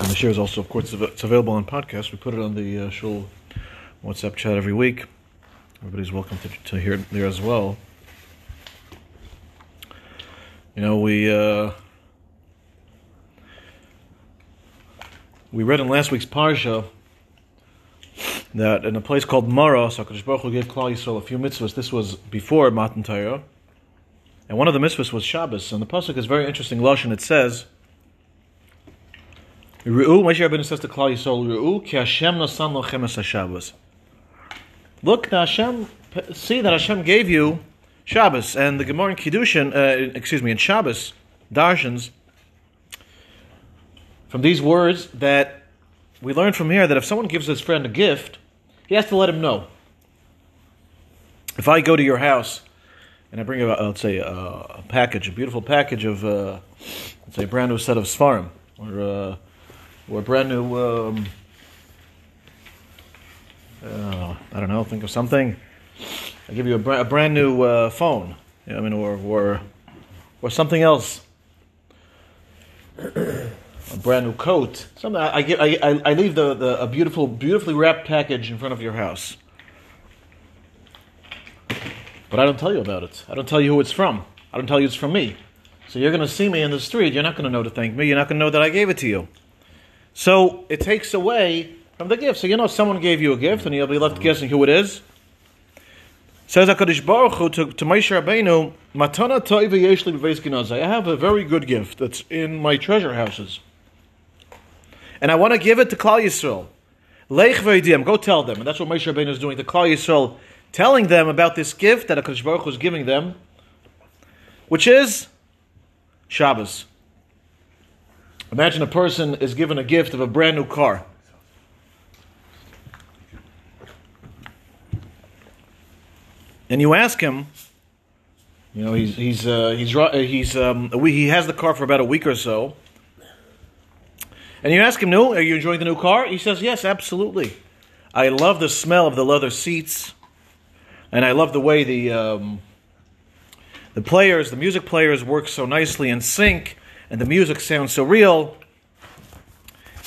And the show is also, of course, it's available on podcast. We put it on the uh, WhatsApp chat every week. Everybody's welcome to, to hear it there as well. You know, we uh, we read in last week's parsha that in a place called Mara, Hakadosh Baruch Hu gave Klal Yisrael a few mitzvahs. This was before Matan Torah, and one of the mitzvahs was Shabbos. And the pasuk is very interesting. Lashon it says. Ru'u, Moshe Rabbeinu says to Klal Yisrael, Ru'u ki Hashem nasan lochem es Shabbos. Look, that Hashem, see that Hashem gave you Shabbos, and the Gemara in Kiddushin, uh, excuse me, in Shabbos, Darshans, from these words that we learn from here that if someone gives his friend a gift, he has to let him know. If I go to your house and I bring let's say, a package, a beautiful package of, uh, let's say, a brand new set of Sfarim, or, uh, or brand new, um, uh, I don't know, think of something. I give you a, bra- a brand new uh, phone, you know, I mean, or, or, or something else. a brand new coat. Something I, I, give, I, I leave the, the, a beautiful, beautifully wrapped package in front of your house. But I don't tell you about it. I don't tell you who it's from. I don't tell you it's from me. So you're going to see me in the street. You're not going to know to thank me. You're not going to know that I gave it to you. So it takes away from the gift. So you know someone gave you a gift and you'll be left guessing who it is. Says HaKadosh Baruch Hu to, to Moshe Rabbeinu, Matana toiva yeshli b'veis I have a very good gift that's in my treasure houses. And I want to give it to Klal Yisrael. Leich v'yidim, go tell them. And that's what Moshe Rabbeinu is doing to Klal Yisrael, telling them about this gift that HaKadosh Baruch Hu is giving them, which is Shabbos. Imagine a person is given a gift of a brand new car. and you ask him, you know, he's he's uh, he's he's um, he has the car for about a week or so, and you ask him, "No, are you enjoying the new car?" He says, "Yes, absolutely. I love the smell of the leather seats, and I love the way the um, the players, the music players, work so nicely in sync, and the music sounds so real,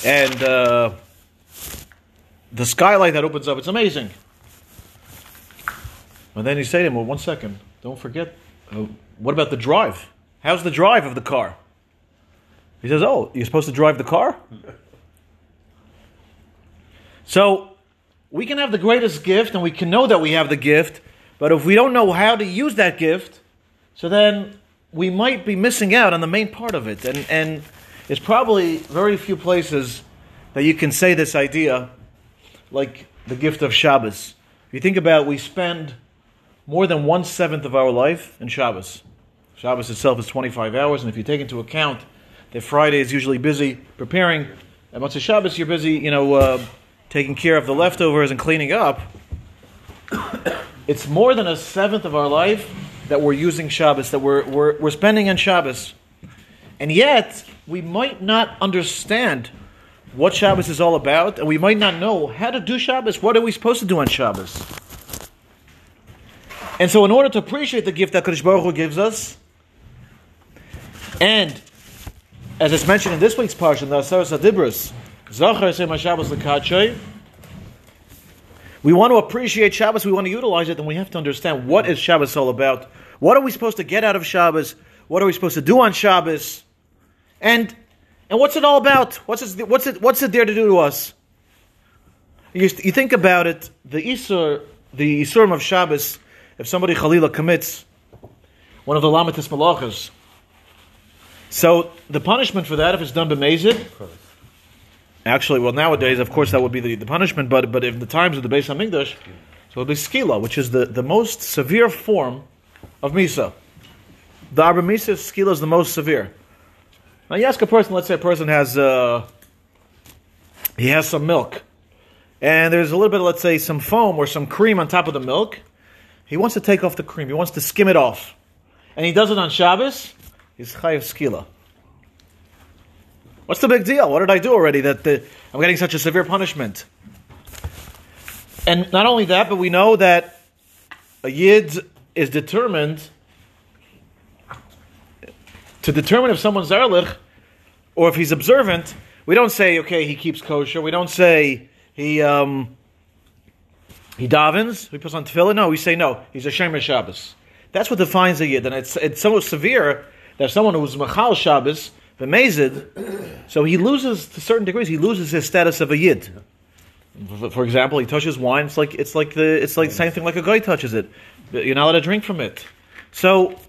and uh, the skylight that opens up, it's amazing." And then you say to him, well, one second, don't forget, uh, what about the drive? How's the drive of the car? He says, oh, you're supposed to drive the car? so we can have the greatest gift and we can know that we have the gift, but if we don't know how to use that gift, so then we might be missing out on the main part of it. And, and there's probably very few places that you can say this idea like the gift of Shabbos. If you think about we spend more than one seventh of our life in Shabbos. Shabbos itself is 25 hours, and if you take into account that Friday is usually busy preparing, and once a Shabbos you're busy, you know, uh, taking care of the leftovers and cleaning up, it's more than a seventh of our life that we're using Shabbos, that we're, we're, we're spending on Shabbos. And yet, we might not understand what Shabbos is all about, and we might not know how to do Shabbos. What are we supposed to do on Shabbos? And so, in order to appreciate the gift that Kadosh Baruch Hu gives us, and as it's mentioned in this week's parsha, the Aseres Adibros, Zachar Sema Shabbos Lekachay, we want to appreciate Shabbos, we want to utilize it, then we have to understand what is Shabbos all about. What are we supposed to get out of Shabbos? What are we supposed to do on Shabbos? And and what's it all about? What's it, what's it, what's it there to do to us? You, you think about it, the Isur, the Isurim of Shabbos, if somebody Khalila commits one of the Lamitis Malachas, so the punishment for that, if it's done b'mezid, actually, well, nowadays, of course, that would be the, the punishment, but but in the times of the Beis Hamikdash, so it would be skila, which is the, the most severe form of misa. The Arba Misa skila is the most severe. Now, you ask a person, let's say a person has uh, he has some milk, and there's a little bit, let's say, some foam or some cream on top of the milk. He wants to take off the cream. He wants to skim it off. And he does it on Shabbos. He's chayiv skila. What's the big deal? What did I do already that the, I'm getting such a severe punishment? And not only that, but we know that a yid is determined to determine if someone's zarlich or if he's observant We don't say, okay, he keeps kosher. We don't say he um, he davens, he puts on tefillin. No, we say no, he's a Shomer Shabbos. That's what defines a Yid. And it's, it's so severe that someone who's Machal Shabbos, B'mezid, so he loses, to certain degrees, he loses his status of a Yid. For example, he touches wine. It's like it's like the it's like the same thing like a guy touches it. You're not allowed to drink from it. So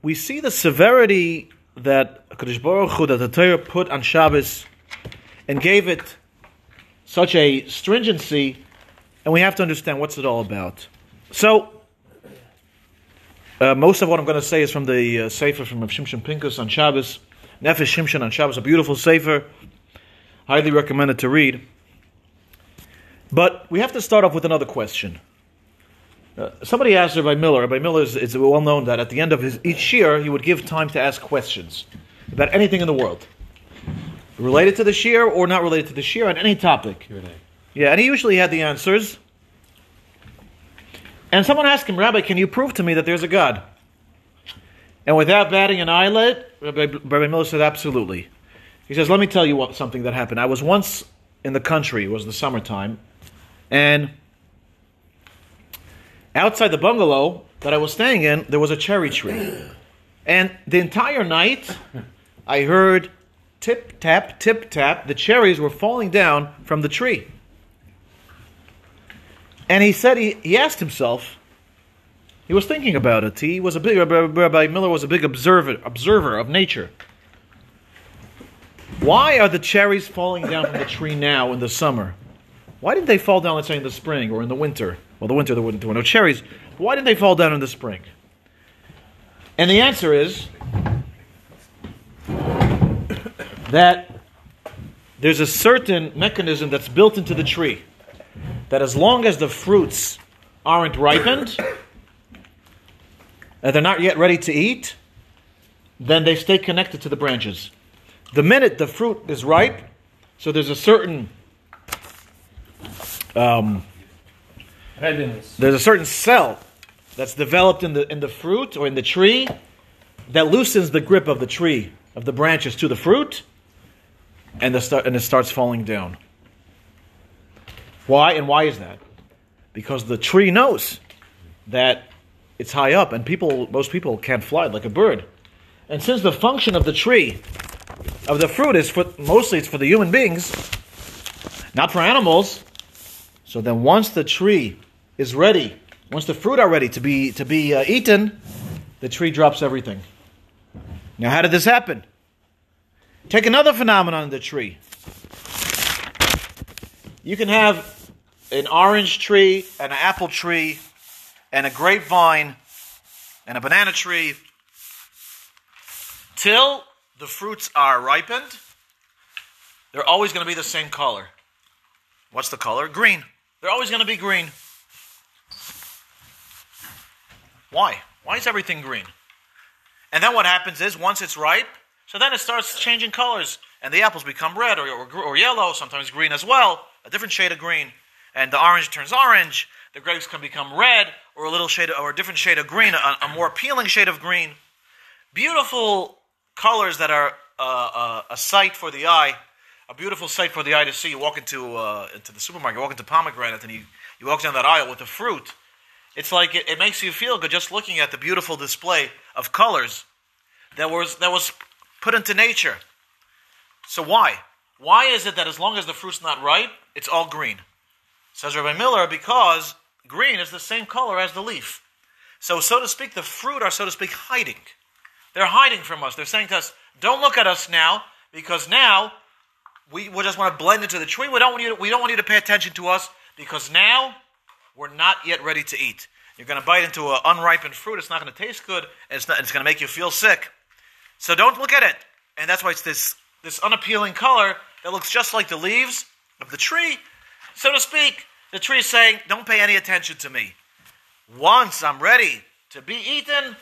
we see the severity that Kadosh Baruch Hu, that the Torah put on Shabbos, and gave it such a stringency, and we have to understand what's it all about. So. Uh, most of what I'm going to say is from the uh, Sefer from Rav Shimshon Pinkus on Shabbos. Nefesh Shimshon on Shabbos, a beautiful Sefer. Highly recommended to read. But we have to start off with another question. Uh, somebody asked Rabbi Miller. Rabbi Miller is, is, well known that at the end of his each year he would give time to ask questions about anything in the world, related to the shiur or not related to the shiur on any topic. Yeah, and he usually had the answers. And someone asked him, Rabbi, can you prove to me that there's a God? And without batting an eyelid, Rabbi, Miller said, absolutely. He says, let me tell you what, something that happened. I was once in the country, it was the summertime, and outside the bungalow that I was staying in, there was a cherry tree. And the entire night, I heard tip tap, tip tap. The cherries were falling down from the tree. And he said, he, he asked himself, he was thinking about it. He was a big, Rabbi Miller was a big observer, observer of nature. Why are the cherries falling down from the tree now in the summer? Why didn't they fall down, let's say, in the spring or in the winter? Well, the winter there wouldn't were no cherries. Why didn't they fall down in the spring? And the answer is that there's a certain mechanism that's built into the tree that as long as the fruits aren't ripened and they're not yet ready to eat, then they stay connected to the branches. The minute the fruit is ripe, so there's a certain um, readiness. there's a certain cell that's developed in the in the fruit or in the tree that loosens the grip of the tree of the branches to the fruit, and the start, and it starts falling down. Why and why is that? Because the tree knows that it's high up, and people most people can't fly like a bird. And since the function of the tree, of the fruit, is for mostly it's for the human beings, not for animals. So then, once the tree is ready, once the fruit are ready to be to be uh, eaten, the tree drops everything. Now, how did this happen? Take another phenomenon in the tree. You can have an orange tree, an apple tree, and a grapevine, and a banana tree, till the fruits are ripened. They're always going to be the same color. What's the color? Green. They're always going to be green. Why? Why is everything green? And then what happens is, once it's ripe, so then it starts changing colors, and the apples become red or, or, or, yellow, sometimes green as well, a different shade of green. And the orange turns orange, the grapes can become red, or a little shade, or a different shade of green, a, a more appealing shade of green. Beautiful colors that are uh, uh, a sight for the eye a beautiful sight for the eye to see. You walk into uh, into the supermarket, you walk into pomegranate, and you, you walk down that aisle with the fruit. It's like it, it makes you feel good just looking at the beautiful display of colors that was that was put into nature. So why? Why is it that as long as the fruit's not ripe, it's all green? Says Rabbi Miller, because green is the same color as the leaf. So, so to speak, the fruit are, so to speak, hiding. They're hiding from us. They're saying to us, don't look at us now, because now we, we just want to blend into the tree. We don't want you to, we don't want you to pay attention to us because now we're not yet ready to eat. You're going to bite into an unripened fruit. It's not going to taste good, and it's, not, it's going to make you feel sick. So don't look at it. And that's why it's this, this unappealing color that looks just like the leaves of the tree, so to speak. The tree is saying, Don't pay any attention to me. Once I'm ready to be eaten,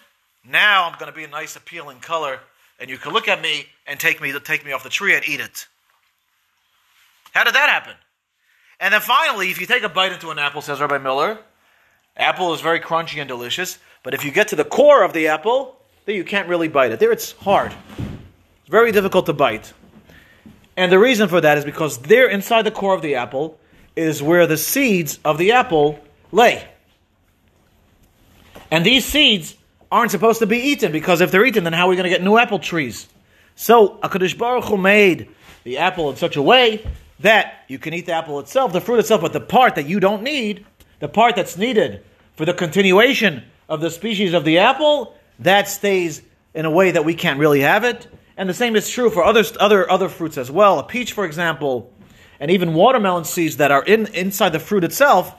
now I'm going to be a nice, appealing color, and you can look at me and take me, take me off the tree and eat it. How did that happen? And then finally, if you take a bite into an apple, says Rabbi Miller, apple is very crunchy and delicious, but if you get to the core of the apple, then you can't really bite it. There it's hard. It's very difficult to bite. And the reason for that is because there, inside the core of the apple, is where the seeds of the apple lay. And these seeds aren't supposed to be eaten because if they're eaten, then how are we going to get new apple trees? So Hakadosh Baruch Hu made the apple in such a way that you can eat the apple itself, the fruit itself, but the part that you don't need, the part that's needed for the continuation of the species of the apple, that stays in a way that we can't really have it. And the same is true for other other other fruits as well. A peach, for example, and even watermelon seeds that are in inside the fruit itself,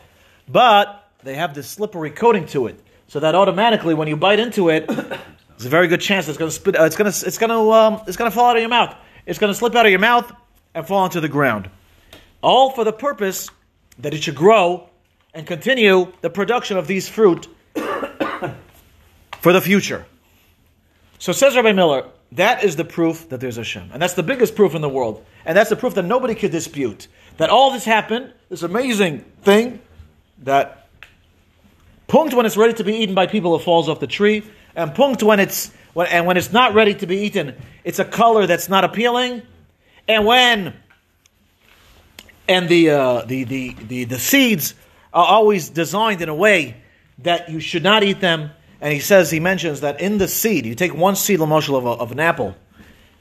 but they have this slippery coating to it, so that automatically when you bite into it, there's a very good chance it's going to spit. Uh, it's going to it's going to um, it's going to fall out of your mouth. It's going to slip out of your mouth and fall onto the ground. All for the purpose that it should grow and continue the production of these fruit for the future. So says Rabbi Miller, that is the proof that there's a Hashem. And that's the biggest proof in the world. And that's the proof that nobody could dispute. That all this happened, this amazing thing, that punct when it's ready to be eaten by people, it falls off the tree. And punct when it's when, and when it's not ready to be eaten, it's a color that's not appealing. And when and the, uh, the, the, the, the seeds are always designed in a way that you should not eat them. And he says, he mentions that in the seed, you take one seed, Lamoshel, of, of an apple,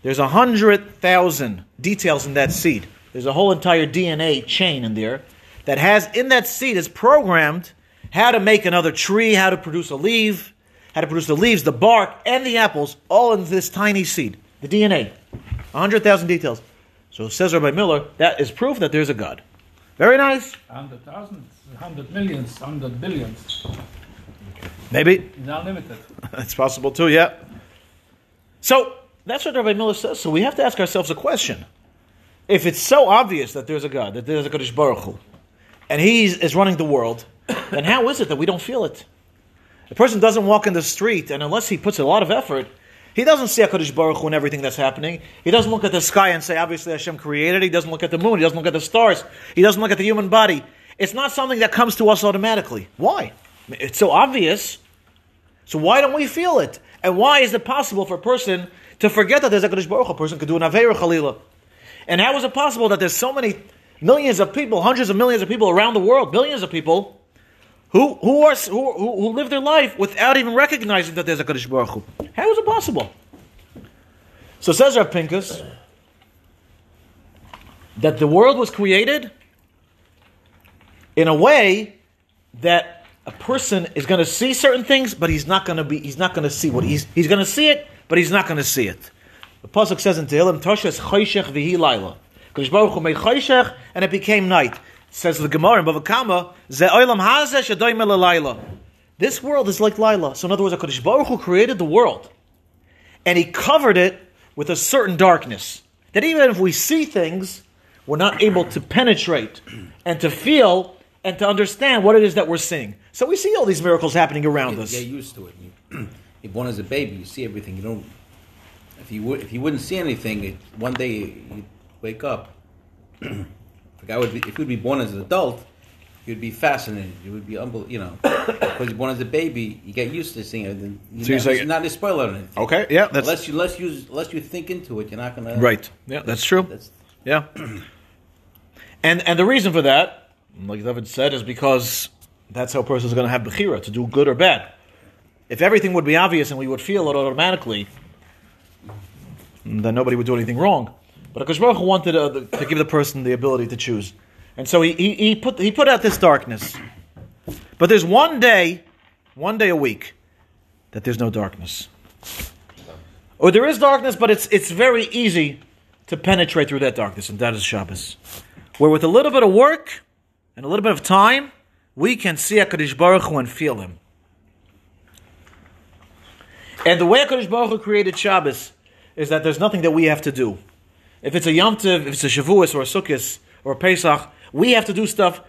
there's a hundred thousand details in that seed. There's a whole entire DNA chain in there that has, in that seed, is programmed how to make another tree, how to produce a leaf, how to produce the leaves, the bark, and the apples, all in this tiny seed, the DNA. A hundred thousand details. So says Rabbi Miller, that is proof that there's a God. Very nice. Hundred thousands, hundred millions, hundred billions. Maybe. It's unlimited. it's possible too, yeah. So that's what Rabbi Miller says. So we have to ask ourselves a question. If it's so obvious that there's a God, that there's a Kadosh Baruch Hu, and He is running the world, then how is it that we don't feel it? A person doesn't walk in the street, and unless he puts a lot of effort, he doesn't see a HaKadosh Baruch Hu and everything that's happening. He doesn't look at the sky and say, obviously Hashem created it. He doesn't look at the moon. He doesn't look at the stars. He doesn't look at the human body. It's not something that comes to us automatically. Why? It's so obvious. So why don't we feel it? And why is it possible for a person to forget that there's a Kadosh Baruch A person could do an Aveira Chalila. And how is it possible that there's so many millions of people, hundreds of millions of people around the world, billions of people, who, who, are, who, who live their life without even recognizing that there's a Kadosh Baruch Hu? How is it possible? So says Rav Pinkus that the world was created in a way that a person is going to see certain things, but he's not going to be. He's not going to see what he's. He's going to see it, but he's not going to see it. The pasuk says in Tehillim, "Toshes choshech v'hi laila." Because Baruch Hu made choshech, and it became night. says the Gemara in Bava Kama, "Ze olam hazeh shadoy laila." This world is like Laila. So in other words, Hakadosh Baruch Hu created the world, and He covered it with a certain darkness. That even if we see things, we're not able to penetrate and to feel and to understand what it is that we're seeing. So we see all these miracles happening around us. get used to it. You, you're born as a baby. You see everything. You don't. If you would, if you wouldn't see anything, it, one day you'd wake up. if a guy would be, if you'd be born as an adult, you'd be fascinated. You would be unbelievable. You know, because you're born as a baby, you get used to seeing it. You're So you're not, saying- it's not a spoiler or anything. Okay, yeah, that's Unless you, unless you, unless you think into it, you're not gonna. right. Yeah, that's true. That's Yeah. And and the reason for that, like David said, is because that's how a person is going to have bechira to do good or bad. If everything would be obvious and we would feel it automatically, then nobody would do anything wrong. But Akash Baruch wanted uh, the, to give the person the ability to choose, and so he, he, he put he put out this darkness. But there's one day, one day a week, that there's no darkness. Or there is darkness, but it's it's very easy to penetrate through that darkness, and that is Shabbos. Where with a little bit of work and a little bit of time, we can see HaKadosh Baruch Hu and feel Him. And the way HaKadosh Baruch Hu created Shabbos is that there's nothing that we have to do. If it's a Yom Tov, if it's a Shavuos or a Sukkot or a Pesach, we have to do stuff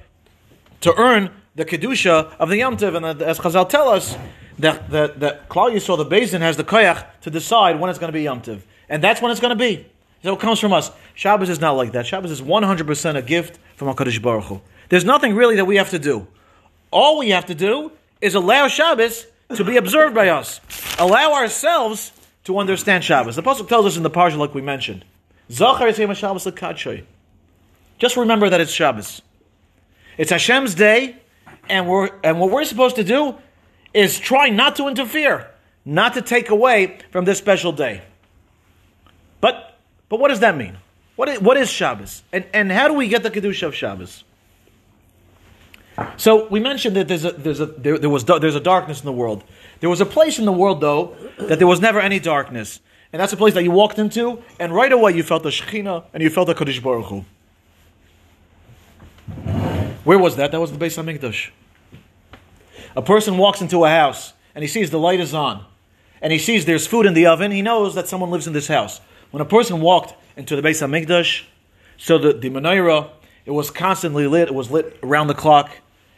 to earn the Kedusha of the Yom Tov. And as Chazal tell us, that, that, that Klal Yisrael, the Beis Din, has the koyach to decide when it's going to be Yom Tov. And that's when it's going to be. So it comes from us. Shabbos is not like that. Shabbos is 100% a gift from HaKadosh Baruch Hu. There's nothing really that we have to do. All we have to do is allow Shabbos to be observed by us. Allow ourselves to understand Shabbos. The Pasuk tells us in the Parsha, like we mentioned, Shabbos. Just remember that it's Shabbos. It's Hashem's day, and we're and what we're supposed to do is try not to interfere, not to take away from this special day. But but what does that mean? What is, what is Shabbos? And and how do we get the kedusha of Shabbos? So we mentioned that there's a, there's a, there, there was there's a darkness in the world. There was a place in the world though that there was never any darkness, and that's a place that you walked into, and right away you felt the Shekhinah and you felt the Kodesh Baruch Hu. Where was that? That was the Beis Hamikdash. A person walks into a house and he sees the light is on, and he sees there's food in the oven. He knows that someone lives in this house. When a person walked into the Beis Hamikdash, so the the menorah it was constantly lit. It was lit around the clock.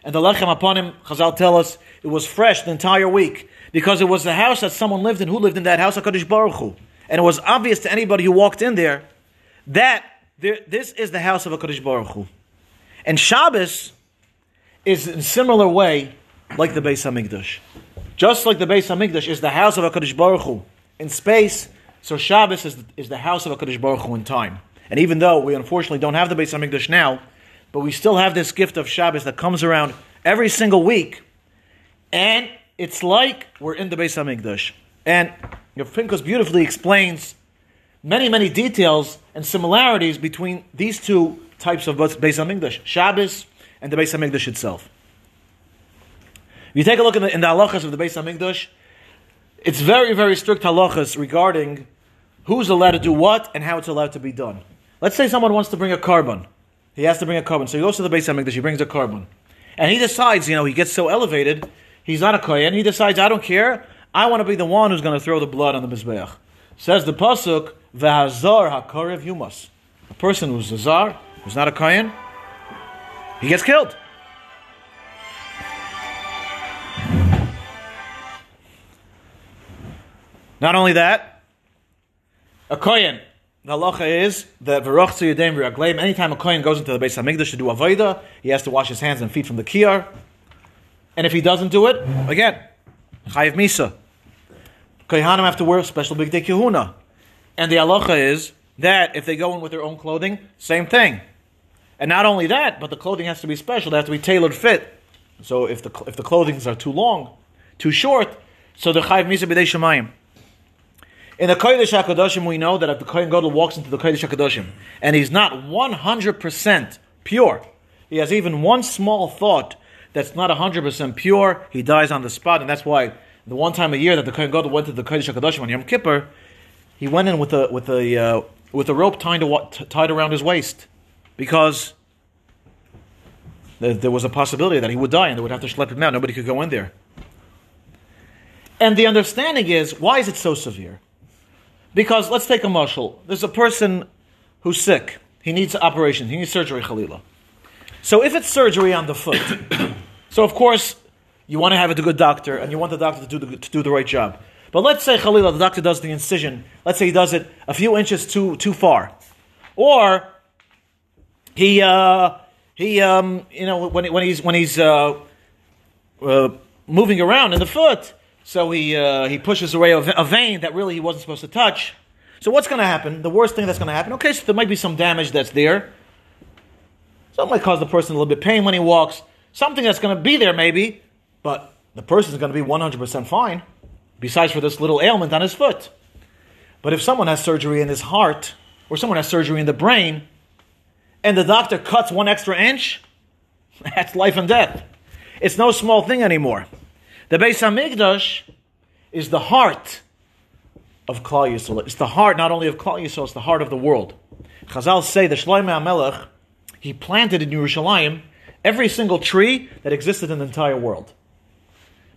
And the lechem hapanim, Chazal tell us, it was fresh the entire week because it was the house that someone lived in. Who lived in that house? Hakadosh Baruch Hu. And it was obvious to anybody who walked in there that there, this is the house of Hakadosh Baruch Hu. And Shabbos is in a similar way like the Beis Hamikdash. Just like the Beis Hamikdash is the house of Hakadosh Baruch Hu in space, so Shabbos is, is the house of Hakadosh Baruch Hu in time. And even though we unfortunately don't have the Beis Hamikdash now, but we still have this gift of Shabbos that comes around every single week, and it's like we're in the Beis Hamikdash. And Rav Pinkus beautifully explains many, many details and similarities between these two types of Beis Hamikdash, Shabbos and the Beis Hamikdash itself. If you take a look in the, in the halachas of the Beis Hamikdash, it's very, very strict halachas regarding who's allowed to do what and how it's allowed to be done. Let's say someone wants to bring a korban. He has to bring a korban. So he goes to the Beis Hamikdash, he brings a korban. And he decides, you know, he gets so elevated, he's not a Kohen, he decides, I don't care, I want to be the one who's going to throw the blood on the Mizbeach. Says the Pasuk, V'hazar hakarev yumas. A person who's a Zar, who's not a Kohen, he gets killed. Not only that, a Kohen, the halacha is that v'rochzu yedem v'ragleim. Anytime a kohen goes into the Beis Hamikdash to do avodah, he has to wash his hands and feet from the kiyar. And if he doesn't do it, again, chayiv misa. Kohanim have to wear special bigdei. And the halacha is that if they go in with their own clothing, same thing. And not only that, but the clothing has to be special. They have to be tailored fit. So if the if the clothing are too long, too short, so the chayiv misa b'dei shemayim. In the Kodesh HaKadoshim, we know that if the Kohen Gadol walks into the Kodesh HaKadoshim and he's not 100% pure, he has even one small thought that's not 100% pure, he dies on the spot. And that's why the one time a year that the Kohen Gadol went to the Kodesh HaKadoshim on Yom Kippur, he went in with a, with a, uh, with a rope tied, to, tied around his waist because there was a possibility that he would die and they would have to schlep him out. Nobody could go in there. And the understanding is, why is it so severe? Because let's take a mashal. There's a person who's sick. He needs operation. He needs surgery, Khalila. So if it's surgery on the foot, so of course you want to have a good doctor and you want the doctor to do the, to do the right job. But let's say Khalila, the doctor does the incision. Let's say he does it a few inches too too far, or he uh, he um, you know when when he's when he's uh, uh, moving around in the foot, so he, uh, he pushes away a, vein that really he wasn't supposed to touch. So what's going to happen? The worst thing that's going to happen, okay, so there might be some damage that's there. So it might cause the person a little bit pain when he walks. Something that's going to be there maybe, but the person is going to be 100% fine, besides for this little ailment on his foot. But if someone has surgery in his heart, or someone has surgery in the brain, and the doctor cuts one extra inch, that's life and death. It's no small thing anymore. The Beis Hamikdash is the heart of Klal Yisrael. It's the heart not only of Klal Yisrael, it's the heart of the world. Chazal say the Shlomo HaMelech, he planted in Yerushalayim every single tree that existed in the entire world.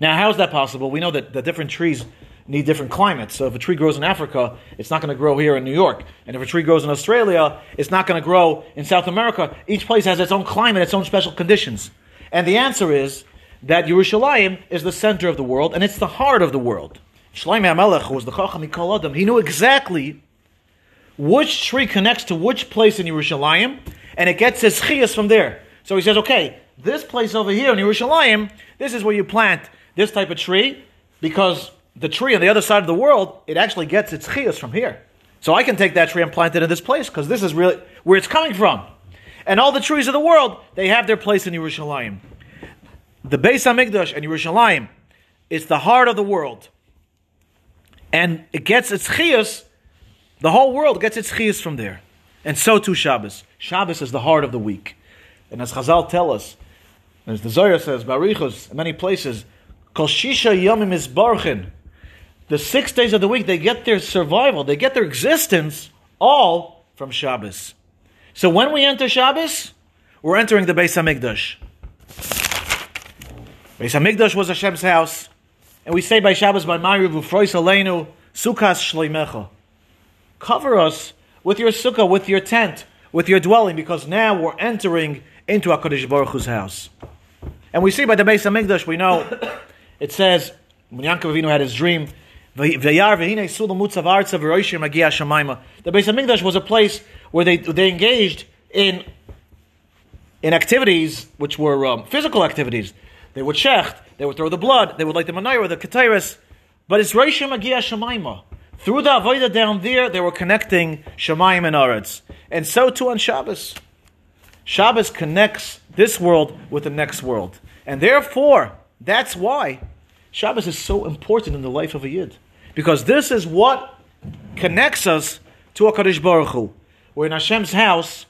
Now, how is that possible? We know that the different trees need different climates. So if a tree grows in Africa, it's not going to grow here in New York. And if a tree grows in Australia, it's not going to grow in South America. Each place has its own climate, its own special conditions. And the answer is that Yerushalayim is the center of the world and it's the heart of the world. Shlomo HaMelech, who was the Chacham Mikol Adam, he knew exactly which tree connects to which place in Yerushalayim, and it gets his chiyas from there. So he says, okay, this place over here in Yerushalayim, this is where you plant this type of tree, because the tree on the other side of the world, it actually gets its chiyas from here. So I can take that tree and plant it in this place because this is really where it's coming from. And all the trees of the world, they have their place in Yerushalayim. The Beis Hamikdash and Yerushalayim is the heart of the world. And it gets its chiyus. the whole world gets its chiyus from there. And so too Shabbos. Shabbos is the heart of the week. And as Chazal tell us, as the Zohar says, Barichos, in many places, Kol Shisha Yomim is Barchin. The six days of the week, they get their survival, they get their existence all from Shabbos. So when we enter Shabbos, we're entering the Beis Hamikdash. Beis Hamikdash was Hashem's house, and we say by Shabbos by Mariv Ufrois Aleinu Sukkah Shleimecha. Cover us with your sukkah, with your tent, with your dwelling, because now we're entering into Hakadosh Baruch Hu's house. And we see by the Beis Hamikdash, we know it says when Yankov Avinu had his dream. The Beis Hamikdash was a place where they, they engaged in, in activities which were um, physical activities. They would shecht, they would throw the blood, they would light the menorah, the ketairis. But it's Reishim Magia Shemaima. Through the Avodah down there, they were connecting Shemaim and Aretz. And so too on Shabbos. Shabbos connects this world with the next world. And therefore, that's why Shabbos is so important in the life of a Yid. Because this is what connects us to HaKadosh Baruch Hu. We're in Hashem's house,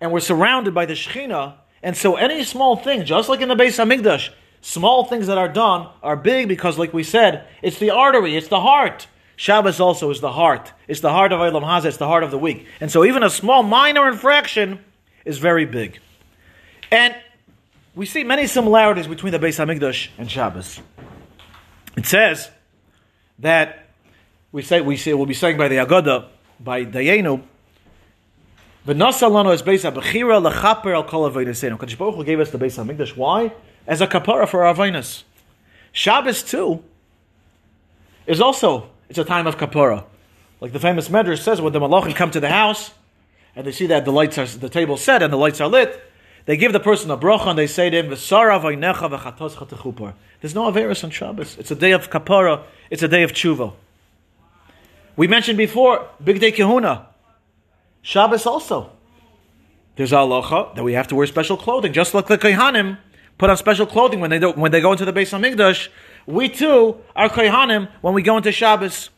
and we're surrounded by the Shekhinah, and so any small thing, just like in the Beis Hamikdash, small things that are done are big because, like we said, it's the artery, it's the heart. Shabbos also is the heart. It's the heart of Eilam Hazeh, it's the heart of the week. And so even a small minor infraction is very big. And we see many similarities between the Beis Hamikdash and Shabbos. It says that we say we say we'll be saying by the Agada by Dayenu. V'nasa lano is Beis Habechira lechaper al kol avodas Kadosh Baruch Hu gave us the Beis Hamikdash. Why? As a kapara for our avodas. Shabbos too is also it's a time of kapara. Like the famous Medrash says, when the malachim come to the house and they see that the lights are the table set and the lights are lit, they give the person a bracha and they say to him, "V'sara v'aynecha v'chatos There's no averus on Shabbos. It's a day of kapara. It's a day of tshuva. We mentioned before bigdei kahuna. Shabbos also. There's a halacha that we have to wear special clothing, just like the kohanim put on special clothing when they do, when they go into the Beis Hamikdash. We too are kohanim when we go into Shabbos.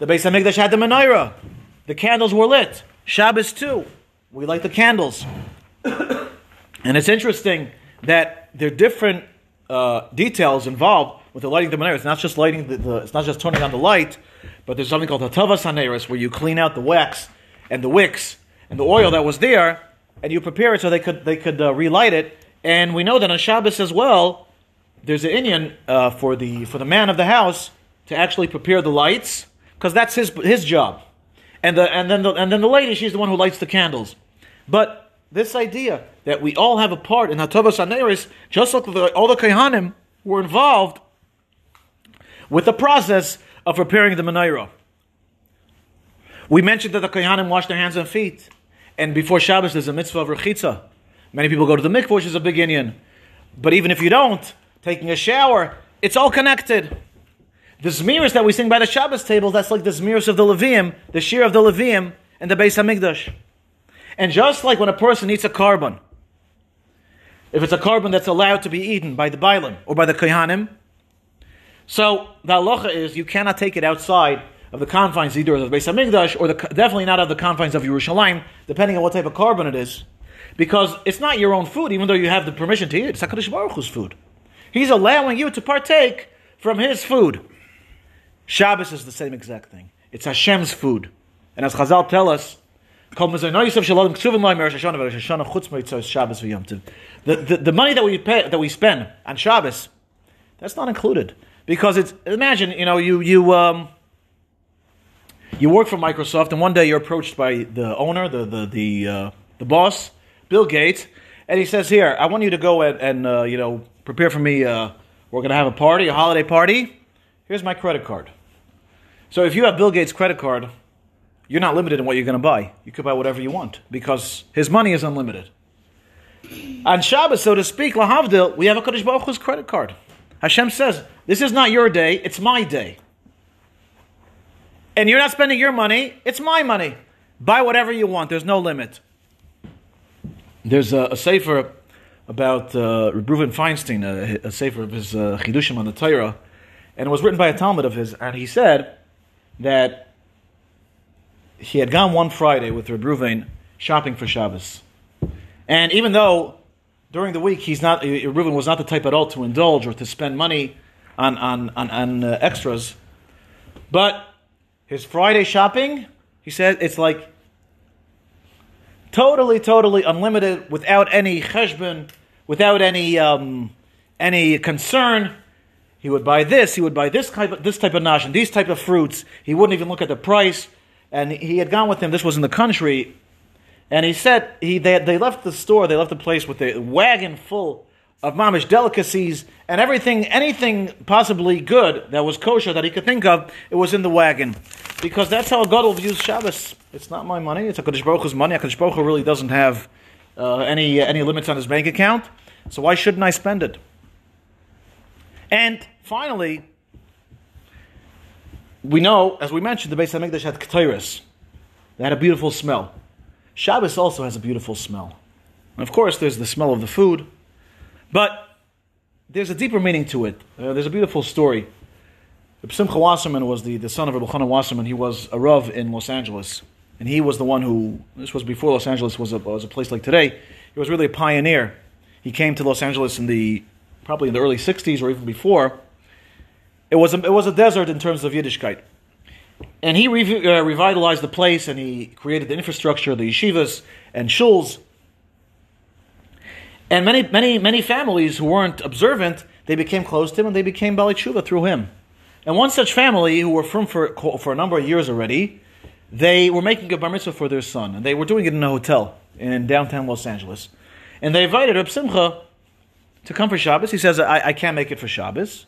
The Beis Hamikdash had the menorah. The candles were lit. Shabbos too. We light the candles. and it's interesting that there are different uh, details involved with the lighting of the menorah. It's not just lighting the, the, it's not just turning on the light, but there's something called the tavas haneris where you clean out the wax and the wicks and the oil that was there, and you prepare it so they could they could uh, relight it. And we know that on Shabbos as well, there's an inyan uh, for the for the man of the house to actually prepare the lights because that's his his job, and the and then the, and then the lady she's the one who lights the candles. But this idea that we all have a part in Hatavas Aneris, just like the, all the Kohanim were involved with the process of preparing the menorah. We mentioned that the Kohanim wash their hands and feet. And before Shabbos, there's a mitzvah of rechitza. Many people go to the mikvah, which is a big inyan. But even if you don't, taking a shower, it's all connected. The Zmiris that we sing by the Shabbos table, that's like the Zmiris of the Levium, the Shir of the Levium, and the Beis HaMikdash. And just like when a person eats a korban, if it's a korban that's allowed to be eaten by the Bailim or by the Kohanim, so the halacha is you cannot take it outside of the confines either of the Beis Hamikdash or the, definitely not of the confines of Yerushalayim, depending on what type of korban it is, because it's not your own food, even though you have the permission to eat it. It's Hakadosh Baruch Hu's food. He's allowing you to partake from His food. Shabbos is the same exact thing. It's Hashem's food, and as Chazal tell us. The, the, the money that we pay, that we spend on Shabbos, that's not included because it's imagine you know you you um, you work for Microsoft, and one day you're approached by the owner, the the the, uh, the boss, Bill Gates, and he says, "Here, I want you to go and, and uh, you know prepare for me. Uh, we're going to have a party, a holiday party. Here's my credit card. So if you have Bill Gates' credit card, you're not limited in what you're going to buy. You could buy whatever you want because his money is unlimited. On Shabbos, so to speak, lahavdil, we have a Kodesh Baruch Hu's credit card. Hashem says, "This is not your day; it's my day." And you're not spending your money, it's my money. Buy whatever you want, there's no limit. There's a, a sefer about uh, Reuven Feinstein, a, a sefer of his uh, Chidushim on the Torah, and it was written by a talmid of his, and he said that he had gone one Friday with Reuven shopping for Shabbos. And even though during the week he's not, Reuven was not the type at all to indulge or to spend money on, on, on, on uh, extras, but his Friday shopping, he said, it's like totally, totally unlimited, without any cheshbon, without any um, any concern. He would buy this. He would buy this type of, this type of nash and these type of fruits. He wouldn't even look at the price. And he had gone with him. This was in the country, and he said he they, they left the store. They left the place with a wagon full of mamish delicacies and everything, anything possibly good that was kosher that he could think of, it was in the wagon. Because that's how God will views Shabbos. It's not my money, it's HaKadosh Baruch Hu's money. HaKadosh Baruch Hu really doesn't have uh, any, any limits on his bank account. So why shouldn't I spend it? And finally, we know, as we mentioned, the Beis HaMikdash had Ketairis. They had a beautiful smell. Shabbos also has a beautiful smell. And of course, there's the smell of the food, but there's a deeper meaning to it. Uh, there's a beautiful story. Simcha Wasserman was the, the son of Rabbi Chanan Wasserman. He was a Rav in Los Angeles. And he was the one who, this was before Los Angeles was a, was a place like today. He was really a pioneer. He came to Los Angeles in the, probably in the early 60s or even before. It was a, it was a desert in terms of Yiddishkeit. And he re- uh, revitalized the place and he created the infrastructure, the yeshivas and shuls and many, many, many families who weren't observant, they became close to him and they became Bali Tshuva through him. And one such family who were from for, for a number of years already, they were making a bar mitzvah for their son. And they were doing it in a hotel in downtown Los Angeles. And they invited Reb Simcha to come for Shabbos. He says, I, I can't make it for Shabbos.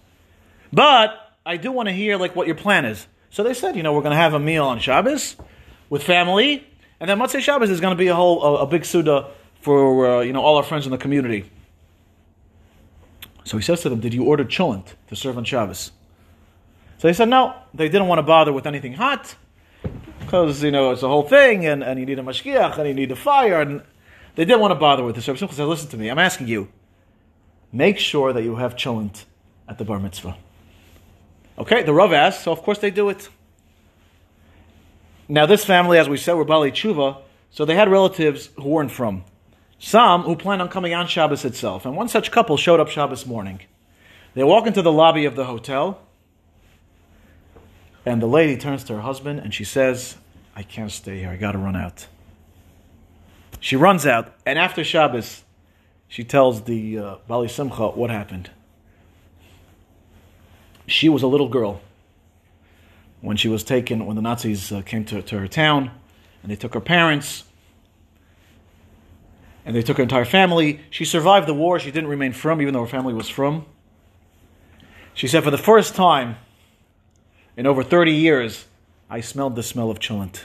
But I do want to hear like what your plan is. So they said, you know, we're going to have a meal on Shabbos with family. And then Motzei Shabbos is going to be a whole, a, a big Suda for uh, you know all our friends in the community. So he says to them, "Did you order cholent to serve on Shabbos?" So they said, "No, they didn't want to bother with anything hot because you know it's a whole thing, and, and you need a mashgiach, and you need a fire, and they didn't want to bother with this." So he said, "Listen to me. I'm asking you. Make sure that you have cholent at the bar mitzvah." Okay, the Rav asked, so of course they do it. Now, this family, as we said, were Bali Tshuva, so they had relatives who weren't from some who planned on coming on Shabbos itself. And one such couple showed up Shabbos morning. They walk into the lobby of the hotel, and the lady turns to her husband and she says, I can't stay here, I gotta run out. She runs out, and after Shabbos, she tells the uh, Bali Simcha what happened. She was a little girl when she was taken, when the Nazis uh, came to, to her town, and they took her parents and they took her entire family. She survived the war. She didn't remain from, even though her family was from. She said, For the first time in over 30 years, I smelled the smell of cholent.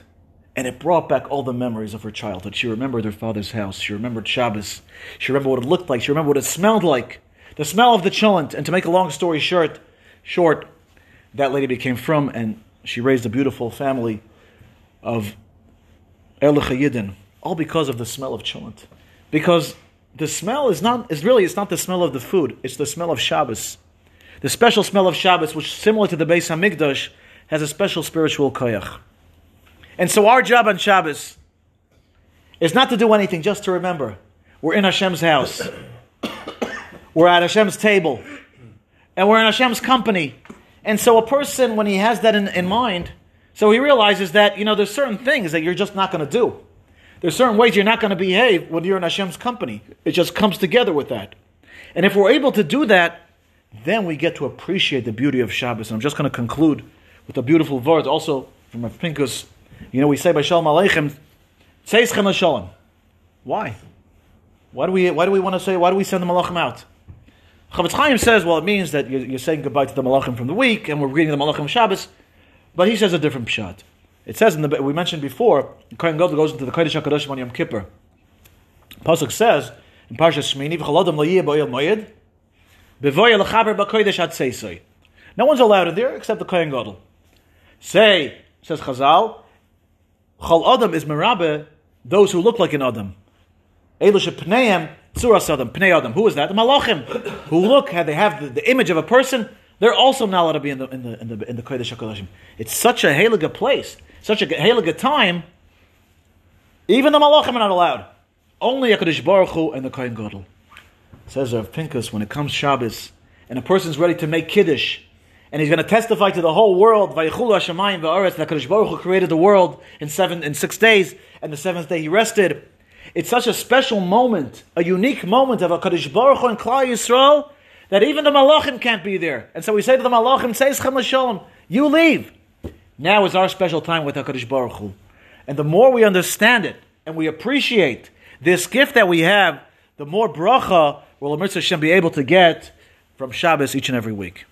And it brought back all the memories of her childhood. She remembered her father's house. She remembered Shabbos. She remembered what it looked like. She remembered what it smelled like. The smell of the cholent. And to make a long story short, short, that lady became from, and she raised a beautiful family of Erlich Yidden, all because of the smell of cholent. Because the smell is not is really it's not the smell of the food, it's the smell of Shabbos. The special smell of Shabbos, which similar to the Beis Hamikdash, has a special spiritual koyach. And so our job on Shabbos is not to do anything, just to remember. We're in Hashem's house. We're at Hashem's table. And we're in Hashem's company. And so a person, when he has that in, in mind, so he realizes that, you know, there's certain things that you're just not going to do. There's certain ways you're not going to behave when you're in Hashem's company. It just comes together with that. And if we're able to do that, then we get to appreciate the beauty of Shabbos. And I'm just going to conclude with a beautiful verse also from Rav Pinkus. You know, we say by Shalom Aleichem, Tzeischem Shalom. Why? Why do we, why do we want to say, why do we send the Malachim out? Chofetz Chaim says, well, it means that you're, you're, saying goodbye to the Malachim from the week, and we're reading the Malachim Shabbos. But he says a different pshat. It says in the we mentioned before, Kohen Gadol goes into the Kodesh Hakadoshim on Yom Kippur. Pasuk says in Parsha Shmini, "V'chalodam loyeh bo'il moyed, bevoy lechaber b'kodesh ad seisoi." No one's allowed in there except the Kohen Gadol. Say says Chazal, Chol Adam is Merabe, those who look like an Adam. Elisha Pneim, Tzuras Adam, Pnei Adam. Who is that? The Malachim, who look, they have the, the image of a person, they're also not allowed to be in the in the in the, in the Kodesh HaKodashim. It's such a heliga place, such a heliga time. Even the Malachim are not allowed. Only HaKadosh Baruch Hu and the Kohen Gadol. Says Rav Pinkus, when it comes Shabbos, and a person's ready to make Kiddush, and he's going to testify to the whole world, Vayichulu Hashamayim va'aretz, that HaKadosh Baruch Hu created the world in seven, in six days, and the seventh day he rested. It's such a special moment, a unique moment of HaKadosh Baruch Hu and Klal Yisrael, that even the Malachim can't be there. And so we say to the Malachim, Schem Shalom, you leave. Now is our special time with HaKadosh Baruch Hu. And the more we understand it, and we appreciate this gift that we have, the more bracha will Amir Hashem be able to get from Shabbos each and every week.